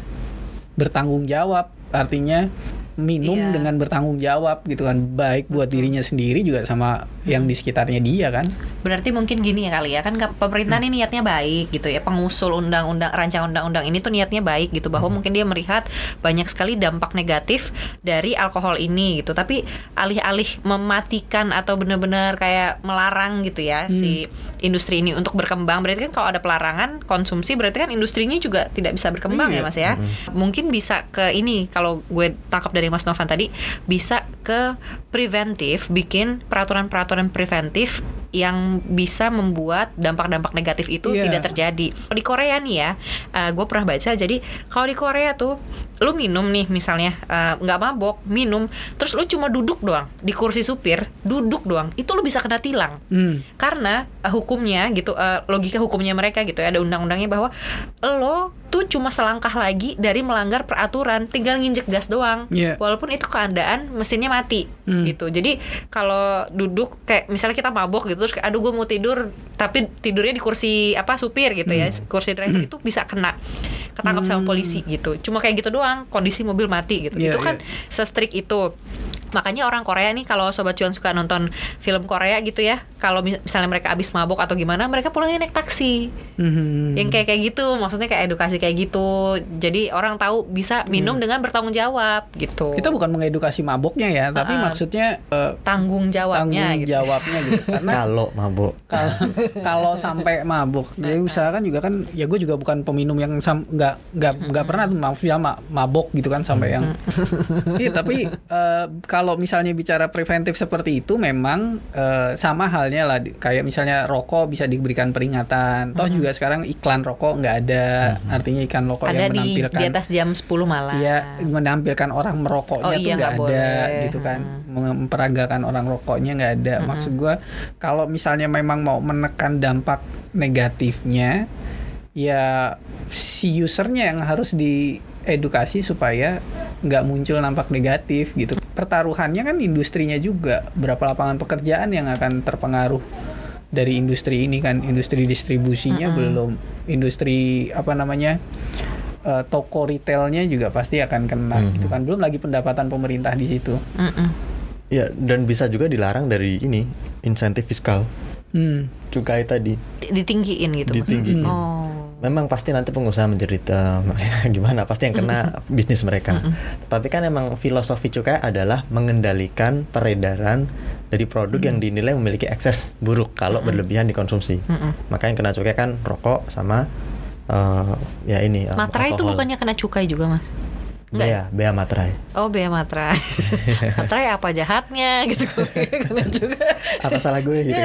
B: bertanggung jawab. Artinya minum
C: Iya.
B: dengan bertanggung jawab gitu kan. Baik buat dirinya sendiri juga sama yang di sekitarnya dia kan?
C: Berarti mungkin gini ya kali ya kan pemerintah ini niatnya baik gitu ya. Pengusul undang-undang rancang undang-undang ini tuh niatnya baik gitu bahwa mungkin dia melihat banyak sekali dampak negatif dari alkohol ini gitu. Tapi alih-alih mematikan atau benar-benar kayak melarang gitu ya si industri ini untuk berkembang. Berarti kan kalau ada pelarangan konsumsi berarti kan industrinya juga tidak bisa berkembang
B: Iya.
C: ya mas ya. Mungkin bisa ke ini kalau gue tangkap dari mas Novan tadi bisa ke preventif bikin peraturan-peraturan preventif yang bisa membuat dampak-dampak negatif itu
B: Iya.
C: tidak terjadi. Di Korea nih ya, eh, gue pernah baca. Jadi kalau di Korea tuh, lu minum nih misalnya eh, nggak mabok, minum, terus lu cuma duduk doang di kursi supir, duduk doang, itu lu bisa kena tilang.
B: hmm.
C: Karena eh, hukumnya gitu, eh, logika hukumnya mereka gitu ya, ada undang-undangnya bahwa lo tuh cuma selangkah lagi dari melanggar peraturan, tinggal nginjek gas doang.
B: Iya.
C: Walaupun itu keadaan mesinnya mati
B: Hmm.
C: gitu. Jadi kalau duduk kayak misalnya kita mabok gitu terus kayak aduh gue mau tidur tapi tidurnya di kursi apa supir gitu ya, kursi driver itu bisa kena ketangkap sama polisi gitu. Cuma kayak gitu doang, kondisi mobil mati gitu.
B: Iya,
C: itu kan
B: iya.
C: se-strict itu. Makanya orang Korea nih kalau sobat cuan suka nonton film Korea gitu ya, kalau mis- misalnya mereka abis mabok atau gimana, mereka pulangnya naik taksi.
B: Mhm.
C: Yang kayak kayak gitu, maksudnya kayak edukasi kayak gitu. Jadi orang tahu bisa minum dengan bertanggung jawab gitu.
B: Kita bukan mengedukasi maboknya ya, tapi
C: Ah.
B: maksudnya eh,
C: tanggung jawabnya
B: tanggung
C: gitu.
B: jawabnya gitu. Karena
A: Kalau mabuk.
B: kalau kalau sampai mabuk dia usahakan juga kan ya gue juga bukan peminum yang nggak nggak nggak pernah tuh maaf ya ma- mabok gitu kan sampai yang iya tapi eh, kalau misalnya bicara preventif seperti itu memang eh, sama halnya lah. Di- kayak misalnya rokok bisa diberikan peringatan. Toh juga sekarang iklan rokok nggak ada. Artinya iklan rokok
C: Ada
B: yang
C: di
B: menampilkan
C: di atas jam 10 malam.
B: Iya, menampilkan orang merokoknya
C: Oh
B: tuh
C: iya,
B: nggak
C: nggak
B: ada
C: boleh.
B: gitu kan, memperagakan orang rokoknya nggak ada. Maksud gua kalau misalnya memang mau menekan dampak negatifnya, ya si usernya yang harus diedukasi supaya nggak muncul dampak negatif gitu. Pertaruhannya kan industrinya juga, berapa lapangan pekerjaan yang akan terpengaruh dari industri ini kan, industri distribusinya belum, industri apa namanya? eh, toko retailnya juga pasti akan kena gitu kan belum lagi pendapatan pemerintah di situ
C: Mm-mm.
A: Ya, dan bisa juga dilarang dari ini insentif fiskal
B: hmm.
A: cukai tadi.
C: Ditinggiin gitu
A: Ditinggiin.
C: maksudnya. Oh.
A: Memang pasti nanti pengusaha menjerita gimana pasti yang kena bisnis mereka. Tapi kan emang filosofi cukai adalah mengendalikan peredaran dari produk yang dinilai memiliki ekses buruk kalau berlebihan dikonsumsi. Maka yang kena cukai kan rokok sama eh, ya ini
C: Materai itu bukannya kena cukai juga, Mas? Enggak ya?
A: Bea, bea materai.
C: Oh, bea materai. materai apa jahatnya gitu. kena juga.
A: Apa salah gue gitu?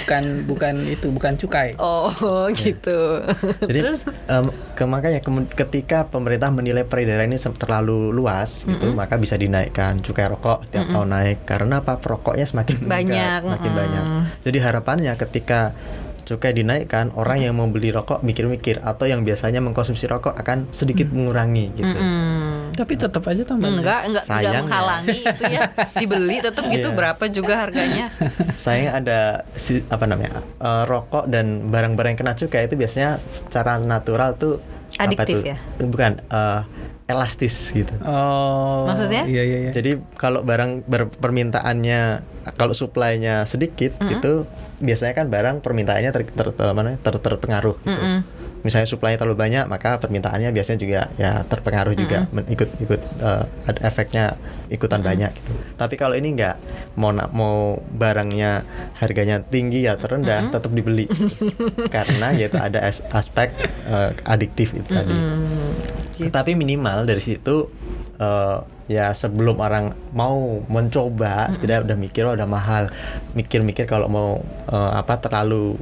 B: bukan bukan itu bukan cukai
C: Oh, gitu.
A: Jadi
C: Terus
A: em, ke makanya ketika pemerintah menilai peredaran ini terlalu luas gitu, maka bisa dinaikkan cukai rokok setiap tahun naik karena apa? Perokoknya semakin meningkat,
C: Banyak,
A: semakin
C: mm.
A: banyak. Jadi harapannya ketika cukai dinaikkan, orang yang mau beli rokok mikir-mikir atau yang biasanya mengkonsumsi rokok akan sedikit mengurangi gitu.
C: Hmm.
B: tapi tetap aja tambah
C: Enggak, enggak, enggak
A: Sayangnya.
C: menghalangi itu ya. Dibeli tetap gitu
A: Iya.
C: berapa juga harganya.
A: Sayangnya ada si, apa namanya? eh, rokok dan barang-barang yang kena cukai itu biasanya secara natural tuh apa
C: Adiktif
A: tuh?
C: ya?
A: Bukan eh, elastis gitu.
B: oh
C: Maksudnya?
B: iya iya iya
A: Jadi kalau barang ber- permintaannya kalau supply-nya sedikit itu biasanya kan barang permintaannya ter, ter, ter- mana, ter- terpengaruh gitu.
C: Mm-mm.
A: Misalnya supply terlalu banyak maka permintaannya biasanya juga ya terpengaruh juga men- ikut ikut eh, ada efeknya ikutan banyak gitu. Tapi kalau ini enggak mau na- mau barangnya harganya tinggi ya terendah tetap dibeli gitu. karena yaitu ada as- aspek eh, adiktif itu tadi.
C: Hmm.
A: Tapi minimal dari situ eh, ya sebelum orang mau mencoba, setidaknya udah mikir oh, udah mahal, mikir-mikir kalau mau eh, apa terlalu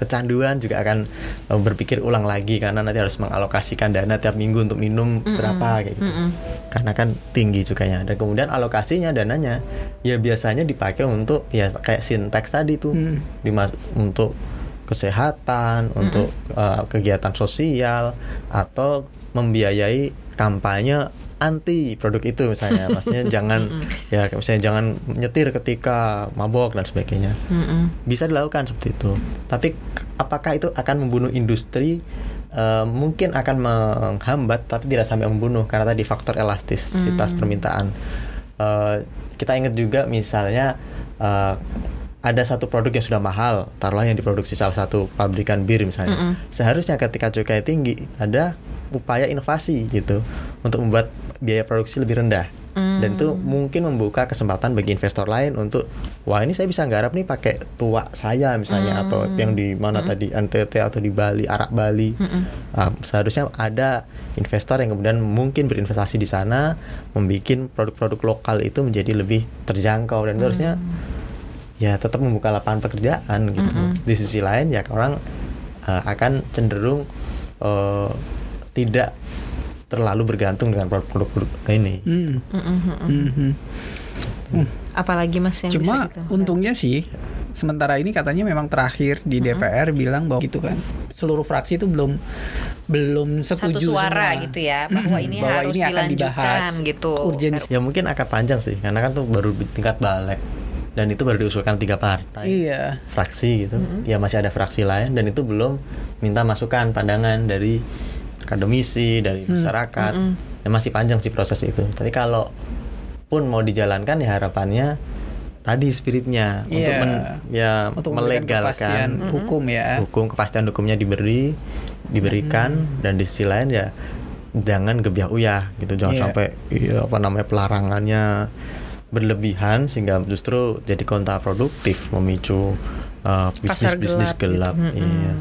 A: kecanduan juga akan eh, berpikir ulang lagi karena nanti harus mengalokasikan dana tiap minggu untuk minum berapa kayak gitu. Karena kan tinggi cukainya. Dan kemudian alokasinya dananya ya biasanya dipakai untuk ya kayak sinteks tadi tuh.
B: Hmm.
A: dimas untuk kesehatan, untuk uh, kegiatan sosial atau membiayai kampanye anti produk itu misalnya. Maksudnya jangan ya misalnya jangan nyetir ketika mabok dan sebagainya. Bisa dilakukan seperti itu. Tapi apakah itu akan membunuh industri? Eh, mungkin akan menghambat tapi tidak sampai membunuh karena tadi faktor elastisitas permintaan. Eh, kita ingat juga misalnya eh, ada satu produk yang sudah mahal, taruhlah yang diproduksi salah satu pabrikan bir misalnya. Seharusnya ketika cukai tinggi ada upaya inovasi gitu untuk membuat biaya produksi lebih rendah. Dan itu mungkin membuka kesempatan bagi investor lain untuk wah ini saya bisa nggarap nih pakai tua saya misalnya atau yang di mana tadi NTT atau di Bali, Arak Bali. Ah, seharusnya ada investor yang kemudian mungkin berinvestasi di sana, membuat produk-produk lokal itu menjadi lebih terjangkau. Dan harusnya ya tetap membuka lapangan pekerjaan gitu. Di sisi lain ya orang uh, akan cenderung uh, tidak terlalu bergantung dengan produk-produk ini.
B: Hmm. Mhm.
C: Apalagi Mas yang
B: Cuma
C: bisa kita
B: untungnya sih sementara ini katanya memang terakhir di DPR bilang bahwa gitu kan seluruh fraksi itu belum belum
C: satu
B: setuju
C: suara
B: semua.
C: gitu ya bahwa ini
B: Bahwa
C: harus
B: ini akan
C: dilanjutkan
B: dibahas.
C: gitu.
B: Urgensi.
A: Ya mungkin akan panjang sih karena kan tuh baru di tingkat balik dan itu baru diusulkan tiga partai.
B: Iya.
A: fraksi gitu. Ya masih ada fraksi lain dan itu belum minta masukan pandangan dari akademisi, dari masyarakat. Dan masih panjang sih proses itu. Tapi kalau pun mau dijalankan ya harapannya tadi spiritnya untuk
B: Iya.
A: men, ya
B: Untuk
A: melegalkan
B: hukum ya.
A: hukum kepastian hukumnya diberi diberikan dan di sisi lain ya jangan gebiah uyah gitu jangan
B: Iya.
A: sampai iya, apa namanya pelarangannya berlebihan sehingga justru jadi kontraproduktif memicu uh, bisnis bisnis gelap,
C: gitu. Mm-mm.
A: iya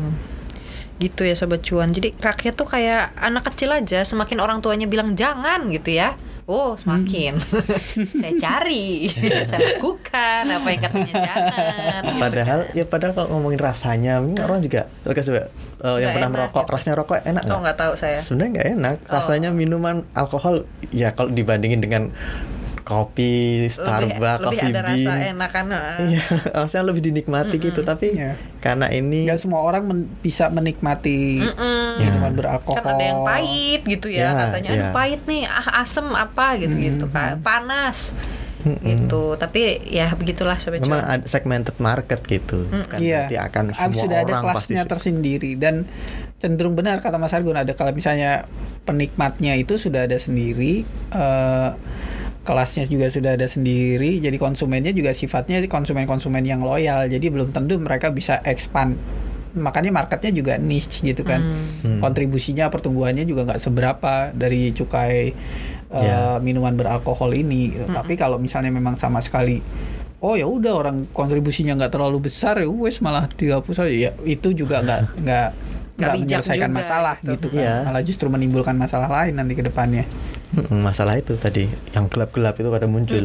C: gitu ya sobat cuan. Jadi rakyat tuh kayak anak kecil aja semakin orang tuanya bilang jangan gitu ya Oh semakin. Saya cari saya lakukan apa yang katanya jangan.
A: Padahal ya padahal kalau ngomongin rasanya ini orang juga Oke, coba uh, yang pernah
C: enak.
A: merokok
C: gitu.
A: rasanya rokok enak
C: oh
A: nggak?
C: nggak tahu saya.
A: Sebenarnya nggak enak.
C: Oh.
A: rasanya minuman alkohol ya kalau dibandingin dengan kopi Starbucks
C: lebih, lebih
A: coffee
C: ada
A: bean.
C: rasa enak kan
A: iya harusnya lebih dinikmati gitu. Tapi
B: Iya.
A: karena ini
B: Nggak semua orang men- bisa menikmati
C: Mm-mm.
B: minuman beralkohol.
C: kan ada yang pahit gitu ya,
A: Ya,
C: katanya aduh
A: ya.
C: pahit nih ah asem apa? gitu gitu kan panas. Gitu. Tapi ya begitulah sobat
A: memang
C: cuan
A: ada segmented market gitu. Bukan
B: Iya.
A: berarti akan semua
B: sudah ada
A: orang pasti
B: kelasnya tersendiri. Dan cenderung benar kata Mas Argun ada kalau misalnya penikmatnya itu sudah ada sendiri eh, kelasnya juga sudah ada sendiri jadi konsumennya juga sifatnya konsumen-konsumen yang loyal jadi belum tentu mereka bisa expand makanya marketnya juga niche gitu kan
A: Hmm.
B: kontribusinya pertumbuhannya juga nggak seberapa dari cukai eh,
A: Ya.
B: minuman beralkohol ini gitu. tapi kalau misalnya memang sama sekali oh ya udah orang kontribusinya nggak terlalu besar ya wes malah dihapus aja ya itu juga nggak nggak nggak menyelesaikan
C: juga
B: masalah
C: gitu.
B: gitu kan
A: Iya.
B: malah justru menimbulkan masalah lain nanti ke depannya
A: masalah itu tadi yang gelap-gelap itu pada muncul.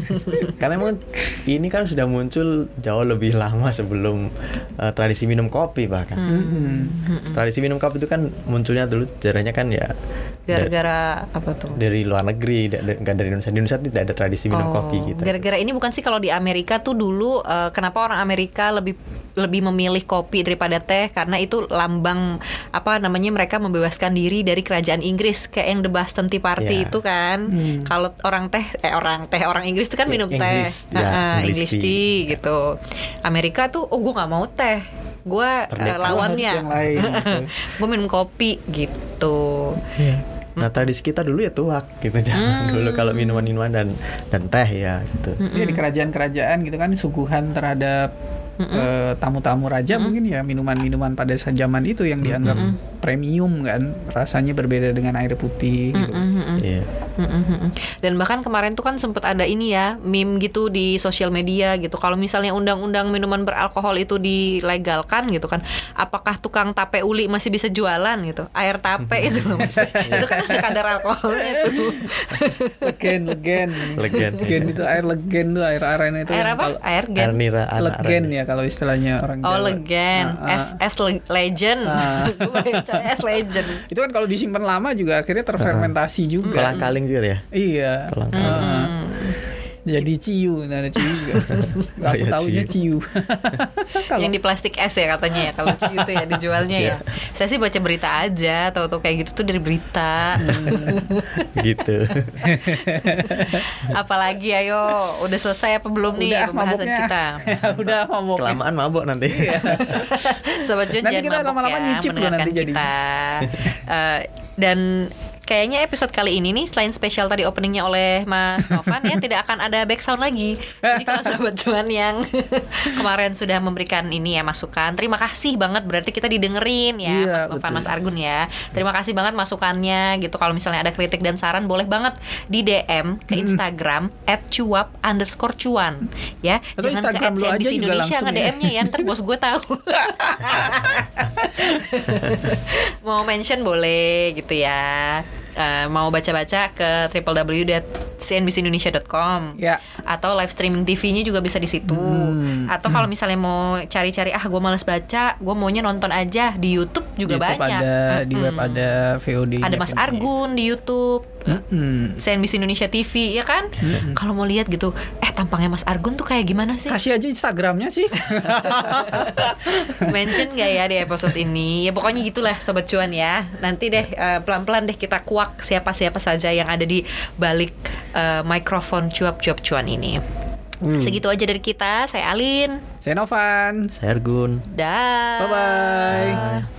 A: Karena emang ini kan sudah muncul jauh lebih lama sebelum uh, tradisi minum kopi bahkan. Tradisi minum kopi itu kan munculnya dulu jaranya kan ya
C: gara-gara apa tuh?
A: dari luar negeri da- da- nggak dari Indonesia. Di Indonesia tidak ada tradisi minum
C: Oh,
A: kopi gitu
C: Gara-gara ini bukan sih kalau di Amerika tuh dulu eh, kenapa orang Amerika lebih lebih memilih kopi daripada teh karena itu lambang apa namanya mereka membebaskan diri dari kerajaan Inggris kayak yang The Boston Tea Party
A: Iya.
C: itu kan.
B: Hmm.
C: Kalau orang teh eh orang teh orang Inggris itu kan
A: Ya,
C: minum teh.
A: Inggris, ya,
C: Heeh,
A: English
C: English tea. gitu. Amerika tuh oh gue nggak mau teh. Gue
A: Merdeka.
C: lawannya.
B: Gitu.
C: gue minum kopi gitu.
A: nah tradisi kita dulu ya tuak gitu jangan dulu kalau minuman-minuman dan dan teh ya gitu
B: Ya, di kerajaan-kerajaan gitu kan suguhan terhadap eh, tamu-tamu raja mungkin ya minuman-minuman pada zaman itu yang dianggap premium kan rasanya berbeda dengan air putih gitu.
A: Iya.
C: Mm-mm-mm. Dan bahkan kemarin tuh kan sempet ada ini ya meme gitu di sosial media gitu. Kalau misalnya undang-undang minuman beralkohol itu dilegalkan gitu kan, apakah tukang tape uli masih bisa jualan gitu? Air tape itu loh mas. itu kan ada kadar alkoholnya tuh.
B: Legen, legen.
A: Legen.
B: Legen itu air legen tuh air arena itu.
C: Air
B: yang
C: apa? Air
A: Air
C: gen.
A: nira ada
B: Legen ya kalau istilahnya orang
C: Oh
B: Jawa.
C: legend,
B: Ah, ah.
C: S S le- legend,
B: Ah.
C: Gue baca S legend.
B: Itu kan kalau disimpan lama juga akhirnya terfermentasi juga.
A: kolang kaling juga ya
B: Iya.
A: Kolang
C: Hmm.
B: Jadi ciu, nah ada ciu juga.
A: Oh,
B: Aku
A: iya,
B: tahunya ciu. Kalau
C: Yang di plastik es ya katanya ya kalau ciu itu ya dijualnya ya. Saya sih baca berita aja, tahu-tahu kayak gitu tuh dari berita.
A: gitu
C: Apalagi ayo, udah selesai apa belum nih
B: udah
C: pembahasan
B: mabuknya.
C: kita?
B: udah mabuk.
A: kelamaan mabok nanti
C: Sobat Jun
B: Nanti
C: jangan
B: kita
C: mabuk
B: lama-lama
C: ya
B: nyicip
C: mendengarkan
B: nanti
C: kita. Eh, dan kayaknya episode kali ini nih selain spesial tadi openingnya oleh Mas Novan ya tidak akan ada background lagi. Jadi kalau Sobat Cuan yang kemarin sudah memberikan ini ya masukan, terima kasih banget berarti kita didengerin ya
B: Iya,
C: Mas Novan,
B: betul.
C: Mas Argun ya. Terima kasih banget masukannya gitu. Kalau misalnya ada kritik dan saran boleh banget di DM ke Instagram @cuap underscore cuan ya.
B: Atau
C: Jangan
B: Instagram
C: ke @CNBC Indonesia
B: langsung
C: nge
B: ya.
C: DM-nya ya, ntar bos gue tahu. mau mention boleh gitu ya. Eh, mau baca-baca ke www.cnbcindonesia.com
B: Ya.
C: atau live streaming TV-nya juga bisa di situ.
B: Hmm.
C: Atau kalau misalnya mau cari-cari ah gue males baca, gue maunya nonton aja di YouTube juga
B: YouTube
C: banyak.
B: ada, di web ada VOD.
C: Ada Mas Argun di YouTube. CNBC Indonesia TV ya kan? Kalau mau lihat gitu, eh tampangnya Mas Argun tuh kayak gimana sih?
B: Kasih aja Instagramnya sih.
C: mention gak ya di episode ini ya pokoknya gitulah sobat cuan ya nanti deh eh, pelan-pelan deh kita kuak siapa-siapa saja yang ada di balik eh, mikrofon cuap-cuap cuan ini segitu aja dari kita saya Alin
B: Saya Novan.
A: saya Argun
C: dah
B: Bye-bye.
A: Bye.